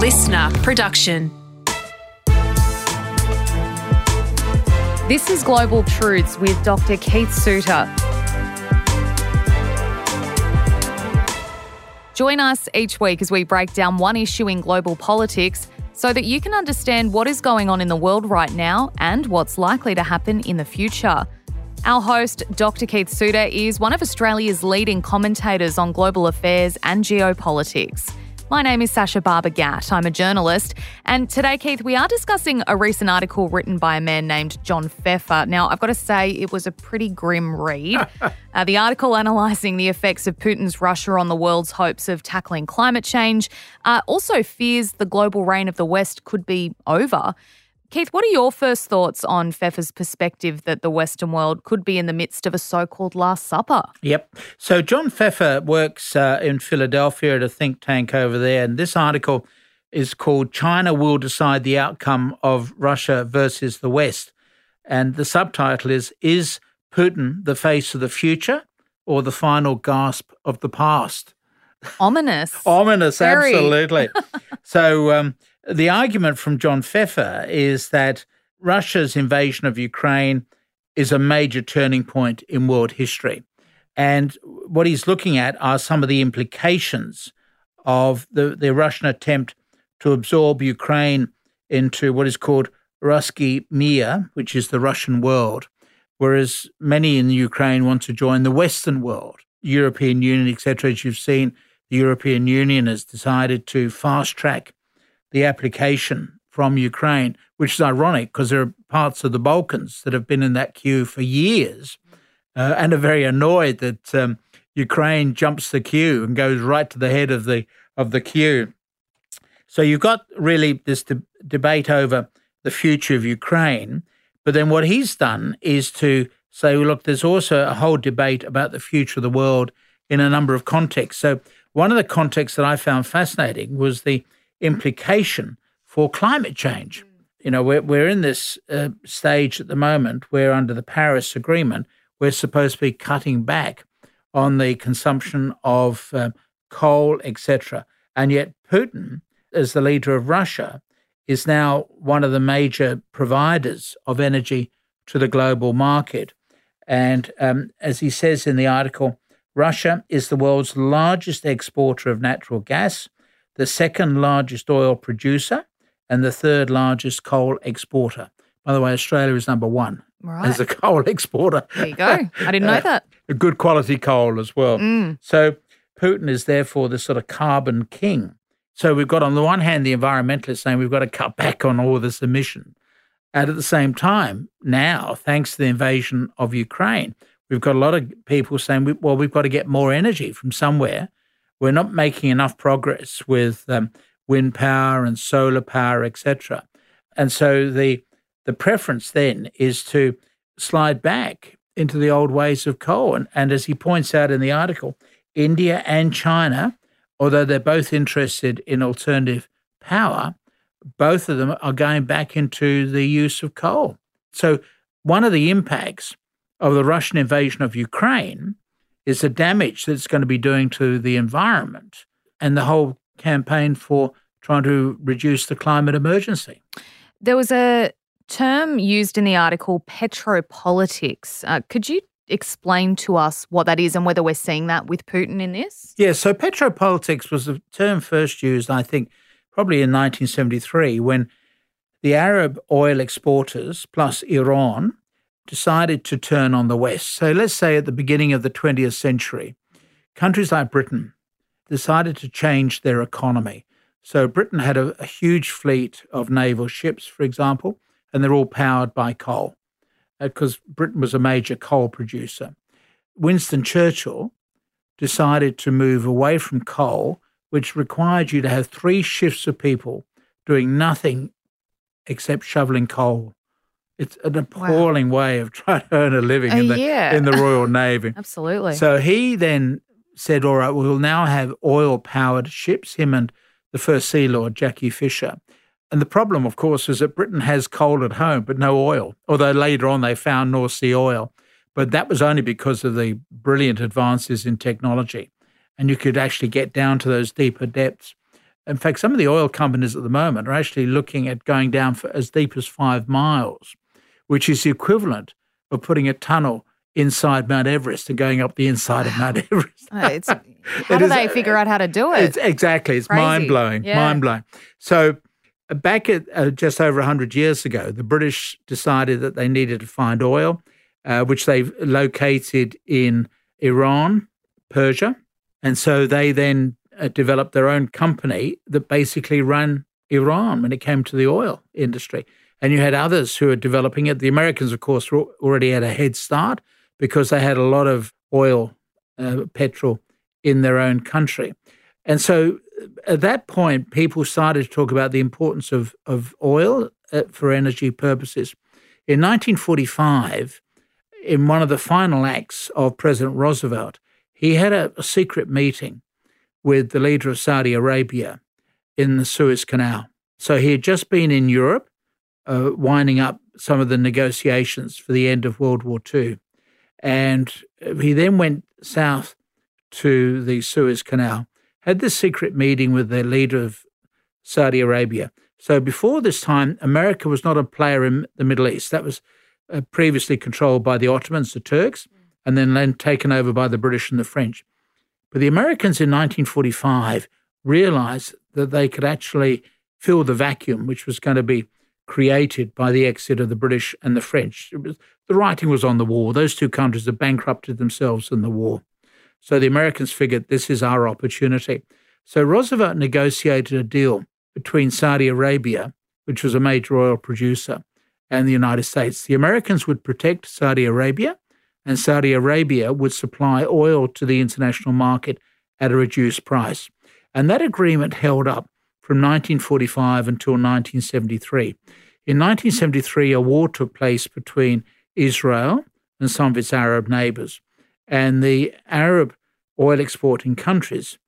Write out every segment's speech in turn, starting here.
listener production. This is Global Truths with Dr. Keith Suter. Join us each week as we break down one issue in global politics so that you can understand what is going on in the world right now and what's likely to happen in the future. Our host, Dr. Keith Suter, is one of Australia's leading commentators on global affairs and geopolitics. My name is Sasha Barber Gatt. I'm a journalist. And today, Keith, we are discussing a recent article written by a man named John Pfeffer. Now, I've got to say, it was a pretty grim read. uh, the article analysing the effects of Putin's Russia on the world's hopes of tackling climate change uh, also fears the global reign of the West could be over. Keith, what are your first thoughts on Pfeffer's perspective that the Western world could be in the midst of a so called Last Supper? Yep. So, John Pfeffer works uh, in Philadelphia at a think tank over there, and this article is called China Will Decide the Outcome of Russia versus the West. And the subtitle is Is Putin the face of the future or the final gasp of the past? Ominous. Ominous, Very. absolutely. so, um, the argument from John Pfeffer is that Russia's invasion of Ukraine is a major turning point in world history. And what he's looking at are some of the implications of the, the Russian attempt to absorb Ukraine into what is called Ruski Mir, which is the Russian world, whereas many in Ukraine want to join the Western world, European Union, etc. As you've seen, the European Union has decided to fast track the application from Ukraine, which is ironic because there are parts of the Balkans that have been in that queue for years uh, and are very annoyed that um, Ukraine jumps the queue and goes right to the head of the of the queue. So you've got really this de- debate over the future of Ukraine, but then what he's done is to say, well, look, there's also a whole debate about the future of the world in a number of contexts. So one of the contexts that I found fascinating was the implication for climate change. You know, we're, we're in this uh, stage at the moment where, under the Paris Agreement, we're supposed to be cutting back on the consumption of uh, coal, etc. And yet, Putin, as the leader of Russia, is now one of the major providers of energy to the global market. And um, as he says in the article, Russia is the world's largest exporter of natural gas the second largest oil producer, and the third largest coal exporter. By the way, Australia is number one Right. as a coal exporter. There you go. I didn't know Uh, that. A good quality coal as well. Mm. So Putin is therefore the sort of carbon king. So we've got on the one hand the environmentalists saying we've got to cut back on all this emission. And at the same time, now, thanks to the invasion of Ukraine, we've got a lot of people saying, well, we've got to get more energy from somewhere. We're not making enough progress with um, wind power and solar power, etc. And so the the preference then is to slide back into the old ways of coal. And, and as he points out in the article, India and China, although they're both interested in alternative power, both of them are going back into the use of coal. So, one of the impacts of the Russian invasion of Ukraine is the damage that it's going to be doing to the environment and the whole campaign for trying to reduce the climate emergency. There was a term used in the article, petropolitics. Uh, could you explain to us what that is and whether we're seeing that with Putin in this? Yeah, so petropolitics was a term first used, I think, probably in 1973 when the Arab oil exporters plus Iran decided to turn on the West. So let's say at the beginning of the 20th century, countries like Britain decided to change their economy. So Britain had a, a huge fleet of naval ships, for example, and they're all powered by coal uh, because Britain was a major coal producer. Winston Churchill decided to move away from coal, which required you to have three shifts of people doing nothing except shoveling coal. It's an appalling way of trying to earn a living Uh, in, the, yeah. in the Royal Navy. Absolutely. So he then said, All right, we'll now have oil powered ships, him and the first Sea Lord, Jackie Fisher. And the problem, of course, is that Britain has coal at home, but no oil, although later on they found North Sea oil. But that was only because of the brilliant advances in technology. And you could actually get down to those deeper depths. In fact, some of the oil companies at the moment are actually looking at going down for as deep as five miles, which is the equivalent of putting a tunnel inside Mount Everest and going up the inside of Mount Everest. it's, how do is, they figure out how to do it? It's, exactly. It's mind blowing. Yeah. Mind blowing. So, uh, back at uh, just over 100 years ago, the British decided that they needed to find oil, uh, which they've located in Iran, Persia. And so they then uh, developed their own company that basically ran Iran when it came to the oil industry. And you had others who were developing it. The Americans, of course, were already had a head start because they had a lot of oil, uh, petrol in their own country. And so at that point, people started to talk about the importance of, of oil uh, for energy purposes. In 1945, in one of the final acts of President Roosevelt, he had a, a secret meeting with the leader of Saudi Arabia in the Suez Canal. So he had just been in Europe, uh, winding up some of the negotiations for the end of World War II. And he then went south to the Suez Canal, had this secret meeting with the leader of Saudi Arabia. So before this time, America was not a player in the Middle East. That was uh, previously controlled by the Ottomans, the Turks, and then, then taken over by the British and the French. But the Americans in 1945 realized that they could actually fill the vacuum which was going to be created by the exit of the British and the French. Was, the writing was on the wall. Those two countries had bankrupted themselves in the war. So the Americans figured this is our opportunity. So Roosevelt negotiated a deal between Saudi Arabia, which was a major oil producer, and the United States. The Americans would protect Saudi Arabia, and Saudi Arabia would supply oil to the international market at a reduced price. And that agreement held up from 1945 until 1973. In 1973, a war took place between Israel and some of its Arab neighbors. And the Arab oil exporting countries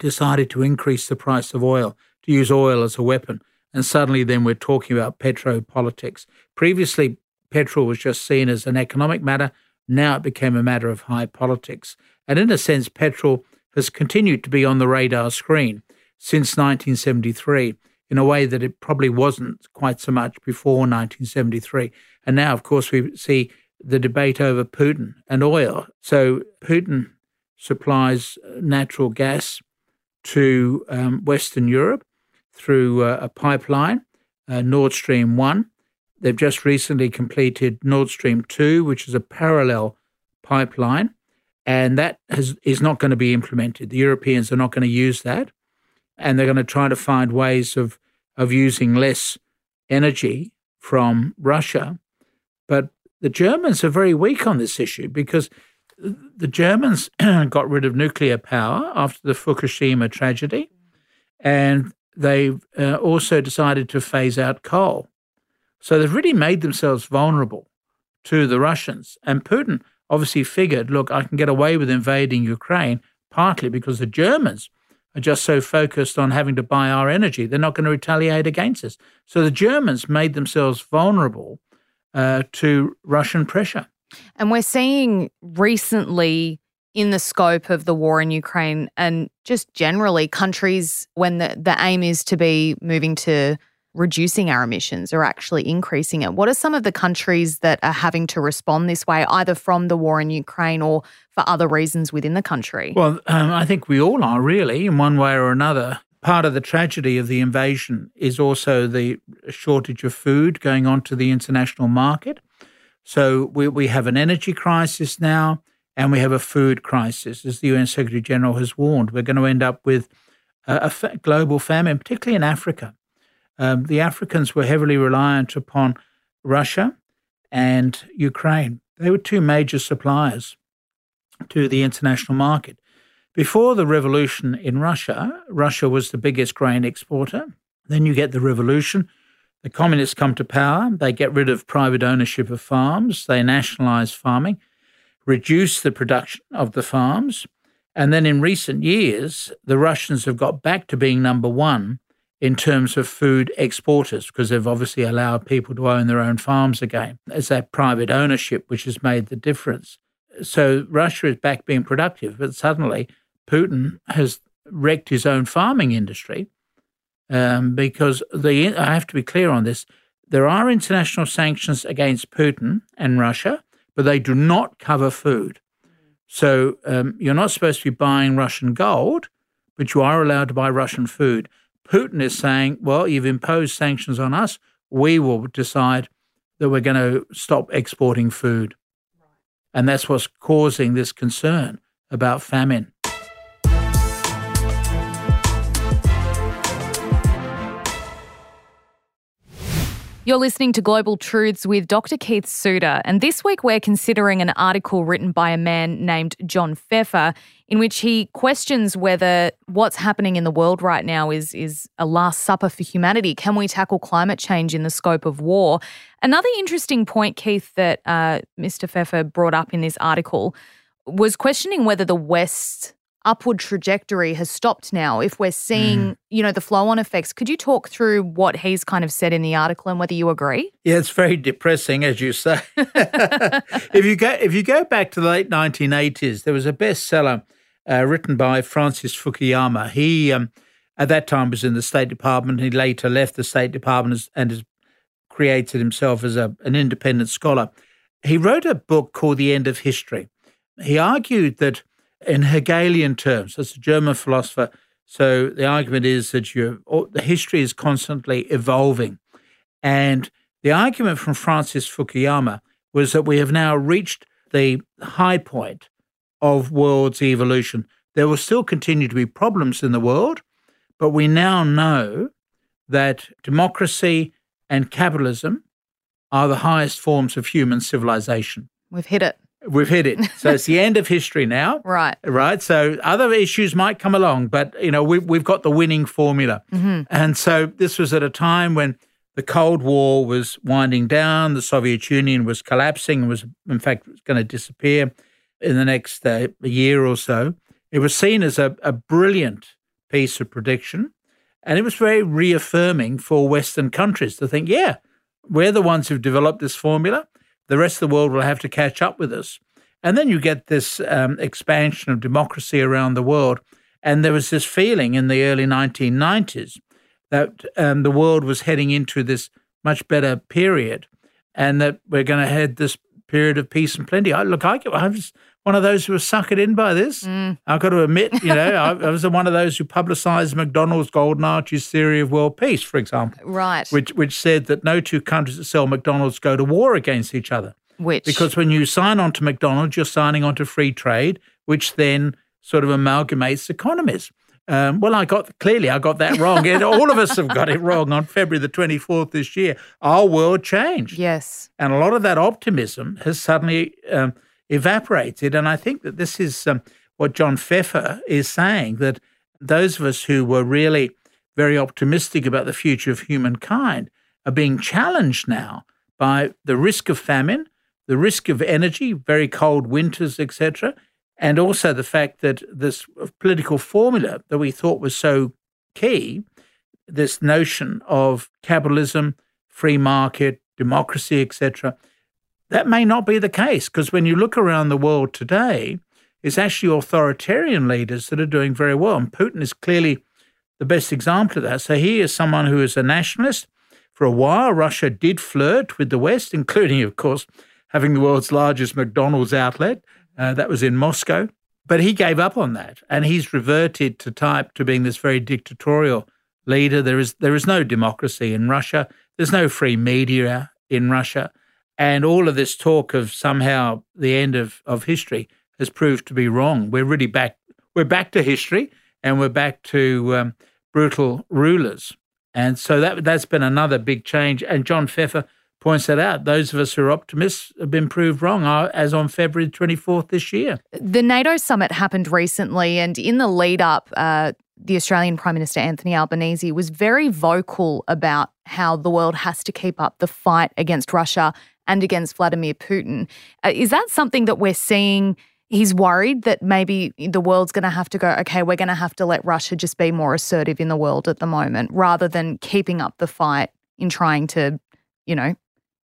decided to increase the price of oil, to use oil as a weapon. And suddenly, then we're talking about petropolitics. Previously, petrol was just seen as an economic matter. Now it became a matter of high politics. And in a sense, petrol has continued to be on the radar screen since 1973 in a way that it probably wasn't quite so much before 1973. And now, of course, we see the debate over Putin and oil. So Putin supplies natural gas to um, Western Europe through uh, a pipeline, uh, Nord Stream 1. They've just recently completed Nord Stream 2, which is a parallel pipeline, and that has, is not going to be implemented. The Europeans are not going to use that, and they're going to try to find ways of, of using less energy from Russia. But the Germans are very weak on this issue because the Germans got rid of nuclear power after the Fukushima tragedy, and they uh, also decided to phase out coal. So they've really made themselves vulnerable to the Russians. And Putin obviously figured, look, I can get away with invading Ukraine partly because the Germans are just so focused on having to buy our energy. They're not going to retaliate against us. So the Germans made themselves vulnerable uh, to Russian pressure. And we're seeing recently in the scope of the war in Ukraine and just generally countries when the, the aim is to be moving to reducing our emissions or actually increasing it. What are some of the countries that are having to respond this way, either from the war in Ukraine or for other reasons within the country? Well, um, I think we all are really, in one way or another. Part of the tragedy of the invasion is also the shortage of food going onto the international market. So we, we have an energy crisis now and we have a food crisis. As the UN Secretary General has warned, we're going to end up with a, a global famine, particularly in Africa. Um, the Africans were heavily reliant upon Russia and Ukraine. They were two major suppliers to the international market. Before the revolution in Russia, Russia was the biggest grain exporter. Then you get the revolution. The communists come to power. They get rid of private ownership of farms. They nationalize farming, reduce the production of the farms. And then in recent years, the Russians have got back to being number one in terms of food exporters because they've obviously allowed people to own their own farms again. It's that private ownership which has made the difference. So Russia is back being productive, but suddenly Putin has wrecked his own farming industry um, because the I have to be clear on this. There are international sanctions against Putin and Russia, but they do not cover food. So um, you're not supposed to be buying Russian gold, but you are allowed to buy Russian food. Putin is saying, well, you've imposed sanctions on us. We will decide that we're going to stop exporting food. And that's what's causing this concern about famine. You're listening to Global Truths with Dr. Keith Suter, and this week we're considering an article written by a man named John Pfeffer in which he questions whether what's happening in the world right now is, is a last supper for humanity. Can we tackle climate change in the scope of war? Another interesting point, Keith, that uh, Mr. Pfeffer brought up in this article was questioning whether the West upward trajectory has stopped now. If we're seeing mm. you know the flow on effects could you talk through what he's kind of said in the article and whether you agree? Yeah it's very depressing as you say. If you go if you go back to the late 1980s there was a bestseller uh, written by francis fukuyama. He um, at that time was in the state department. He later left the state department and has created himself as a, an independent scholar. He wrote a book called the end of history. He argued that in Hegelian terms. That's a German philosopher. So the argument is that you the history is constantly evolving. And the argument from Francis Fukuyama was that we have now reached the high point of world's evolution. There will still continue to be problems in the world, but we now know that democracy and capitalism are the highest forms of human civilization. We've hit it. We've hit it. So it's the end of history now. Right. Right. So other issues might come along, but you know, we, we've got the winning formula. Mm-hmm. And so this was at a time when the Cold War was winding down, the Soviet Union was collapsing, was in fact going to disappear in the next uh, year or so. It was seen as a, a brilliant piece of prediction. And it was very reaffirming for Western countries to think, yeah, we're the ones who've developed this formula the rest of the world will have to catch up with us. And then you get this um, expansion of democracy around the world. And there was this feeling in the early 1990s that um, the world was heading into this much better period and that we're going to head this period of peace and plenty. I, look, I, I was one of those who was suckered in by this. Mm. I've got to admit, you know, I, I, was one of those who publicised McDonald's Golden Arches theory of world peace, for example. Right. Which, which said that no two countries that sell McDonald's go to war against each other. Which? Because when you sign on to McDonald's, you're signing on to free trade, which then sort of amalgamates economies. Um, well, I got clearly I got that wrong. and all of us have got it wrong on February the 24th this year. Our world changed. Yes. And a lot of that optimism has suddenly um, evaporated. And I think that this is um, what John Pfeffer is saying that those of us who were really very optimistic about the future of humankind are being challenged now by the risk of famine, the risk of energy, very cold winters, etc., and also the fact that this political formula that we thought was so key, this notion of capitalism, free market, democracy, etc., that may not be the case because when you look around the world today, it's actually authoritarian leaders that are doing very well. And Putin is clearly the best example of that. So he is someone who is a nationalist. For a while, Russia did flirt with the West, including, of course, having the world's largest McDonald's outlet. Uh, that was in Moscow. But he gave up on that and he's reverted to type to being this very dictatorial leader. There is there is no democracy in Russia. There's no free media in Russia. And all of this talk of somehow the end of, of history has proved to be wrong. We're really back we're back to history and we're back to um, brutal rulers. And so that that's been another big change. And John Pfeffer points that out. Those of us who are optimists have been proved wrong, uh, as on February 24th this year. The NATO summit happened recently, and in the lead up, uh, the Australian Prime Minister Anthony Albanese was very vocal about how the world has to keep up the fight against Russia and against Vladimir Putin. Uh, is that something that we're seeing? He's worried that maybe the world's going to have to go, okay, we're going to have to let Russia just be more assertive in the world at the moment rather than keeping up the fight in trying to, you know,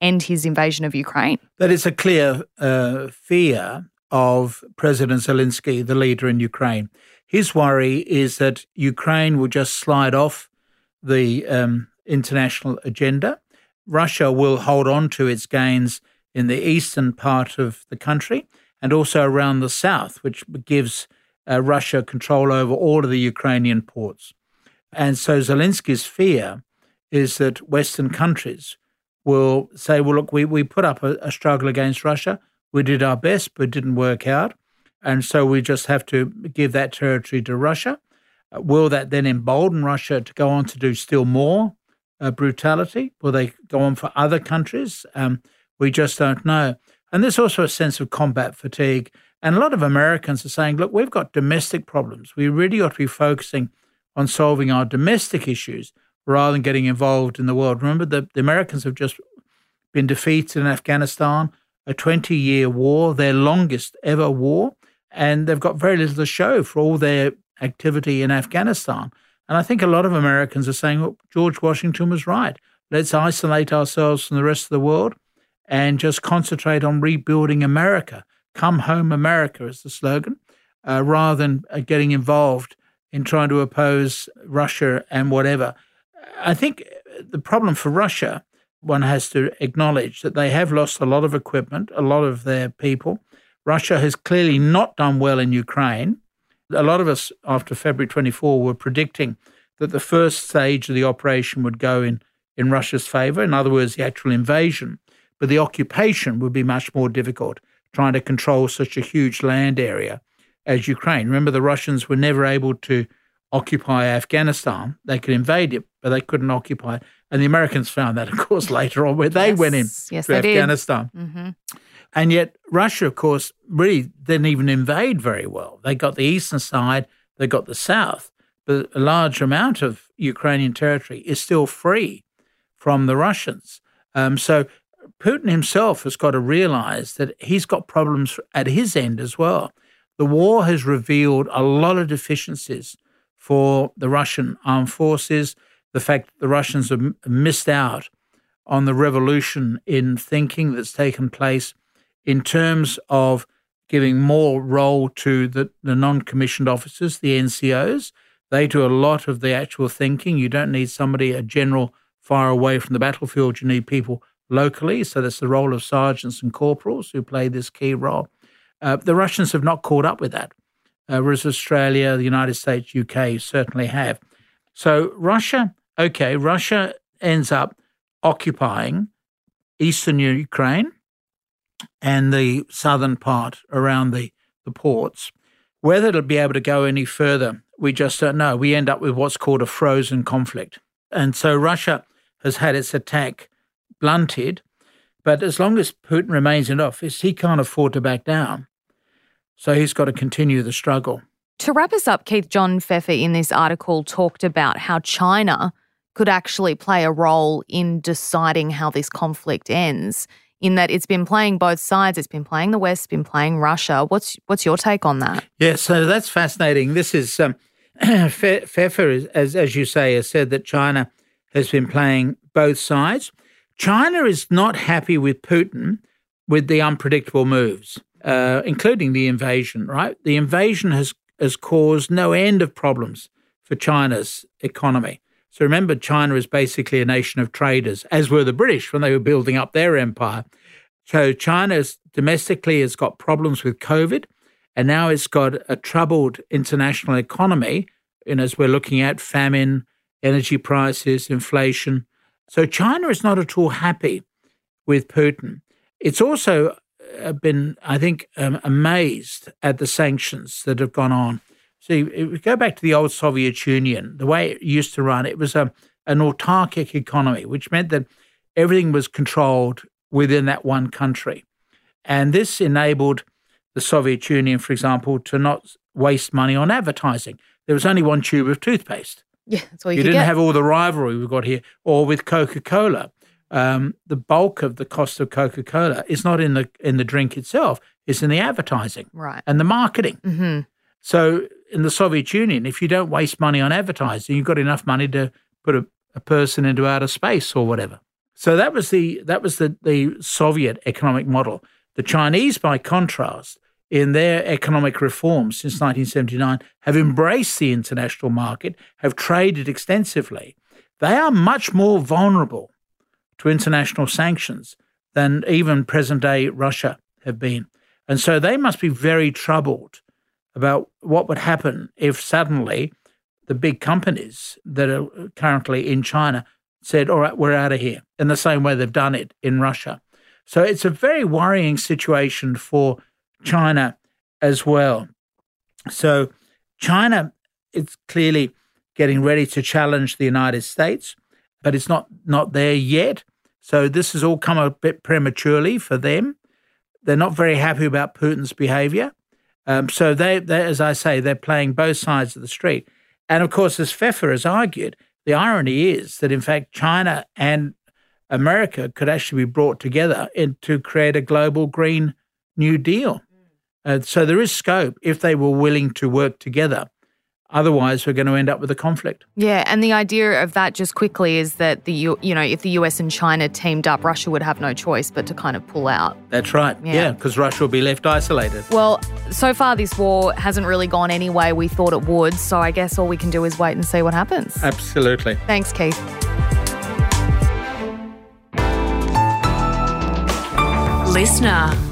end his invasion of Ukraine. That is a clear uh, fear of President Zelensky, the leader in Ukraine. His worry is that Ukraine will just slide off the um, international agenda. Russia will hold on to its gains in the eastern part of the country and also around the south, which gives uh, Russia control over all of the Ukrainian ports. And so Zelensky's fear is that Western countries will say, well, look, we, we put up a, a struggle against Russia. We did our best, but it didn't work out. And so we just have to give that territory to Russia. Uh, will that then embolden Russia to go on to do still more uh, brutality? Will they go on for other countries? Um, we just don't know. And there's also a sense of combat fatigue. And a lot of Americans are saying, look, we've got domestic problems. We really ought to be focusing on solving our domestic issues rather than getting involved in the world. Remember, the, the Americans have just been defeated in Afghanistan, a 20 year war, their longest ever war, and they've got very little to show for all their activity in Afghanistan. And I think a lot of Americans are saying, well, George Washington was right. Let's isolate ourselves from the rest of the world and just concentrate on rebuilding America. Come home, America is the slogan, uh, rather than uh, getting involved in trying to oppose Russia and whatever. I think the problem for Russia, one has to acknowledge that they have lost a lot of equipment, a lot of their people. Russia has clearly not done well in Ukraine. A lot of us, after February 24, were predicting that the first stage of the operation would go in, in Russia's favor, in other words, the actual invasion. But the occupation would be much more difficult, trying to control such a huge land area as Ukraine. Remember, the Russians were never able to occupy Afghanistan. They could invade it, but they couldn't occupy it. And the Americans found that, of course, later on, where they yes. went in yes, to Afghanistan. Mm-hmm. And yet, Russia, of course, really didn't even invade very well. They got the eastern side, they got the south, but a large amount of Ukrainian territory is still free from the Russians. Um, so Putin himself has got to realize that he's got problems at his end as well. The war has revealed a lot of deficiencies for the Russian armed forces, the fact that the Russians have missed out on the revolution in thinking that's taken place in terms of giving more role to the, the non commissioned officers, the NCOs. They do a lot of the actual thinking. You don't need somebody, a general, far away from the battlefield. You need people locally. So that's the role of sergeants and corporals who play this key role. Uh, the Russians have not caught up with that uh, whereas Australia, the United States, UK certainly have. So Russia, okay, Russia ends up occupying eastern Ukraine and the southern part around the, the ports. Whether it'll be able to go any further, we just don't know. We end up with what's called a frozen conflict. And so Russia has had its attack blunted, but as long as Putin remains in office, he can't afford to back down. So he's got to continue the struggle. To wrap us up, Keith John Pfeffer in this article talked about how China could actually play a role in deciding how this conflict ends. In that it's been playing both sides, it's been playing the West, it's been playing Russia. What's what's your take on that? Yeah, so that's fascinating. This is um, Pfeffer, as as you say, has said that China has been playing both sides. China is not happy with Putin with the unpredictable moves uh, including the invasion, right? The invasion has, has caused no end of problems for China's economy. So remember, China is basically a nation of traders, as were the British when they were building up their empire. So China domestically has got problems with COVID, and now it's got a troubled international economy. And as we're looking at famine, energy prices, inflation. So China is not at all happy with Putin. It's also been, I think, um, amazed at the sanctions that have gone on. See, if we go back to the old Soviet Union, the way it used to run, it was a, an autarkic economy, which meant that everything was controlled within that one country. And this enabled the Soviet Union, for example, to not waste money on advertising. There was only one tube of toothpaste. Yeah, that's all you, you didn't get. have all the rivalry we've got here, or with Coca Cola um, the bulk of the cost of Coca Cola is not in the in the drink itself; it's in the advertising, right, and the marketing. Mm-hmm. So, in the Soviet Union, if you don't waste money on advertising, you've got enough money to put a, a person into outer space or whatever. So that was the that was the the Soviet economic model. The Chinese, by contrast, in their economic reforms since 1979 have embraced the international market, have traded extensively, they are much more vulnerable to international sanctions than even present day Russia have been. And so they must be very troubled about what would happen if suddenly the big companies that are currently in China said, All right, we're out of here, in the same way they've done it in Russia. So it's a very worrying situation for China as well. So China is clearly getting ready to challenge the United States, but it's not not there yet. So this has all come a bit prematurely for them. They're not very happy about Putin's behavior. Um, so they, they, as I say, they're playing both sides of the street. And of course, as Pfeffer has argued, the irony is that in fact China and America could actually be brought together in, to create a global green new deal. Uh, so there is scope if they were willing to work together Otherwise, we're going to end up with a conflict. Yeah, and the idea of that just quickly is that the U, you know if the US and China teamed up, Russia would have no choice but to kind of pull out. That's right. Yeah, because yeah, Russia will be left isolated. Well, so far this war hasn't really gone any way we thought it would. So I guess all we can do is wait and see what happens. Absolutely. Thanks, Keith. Listener.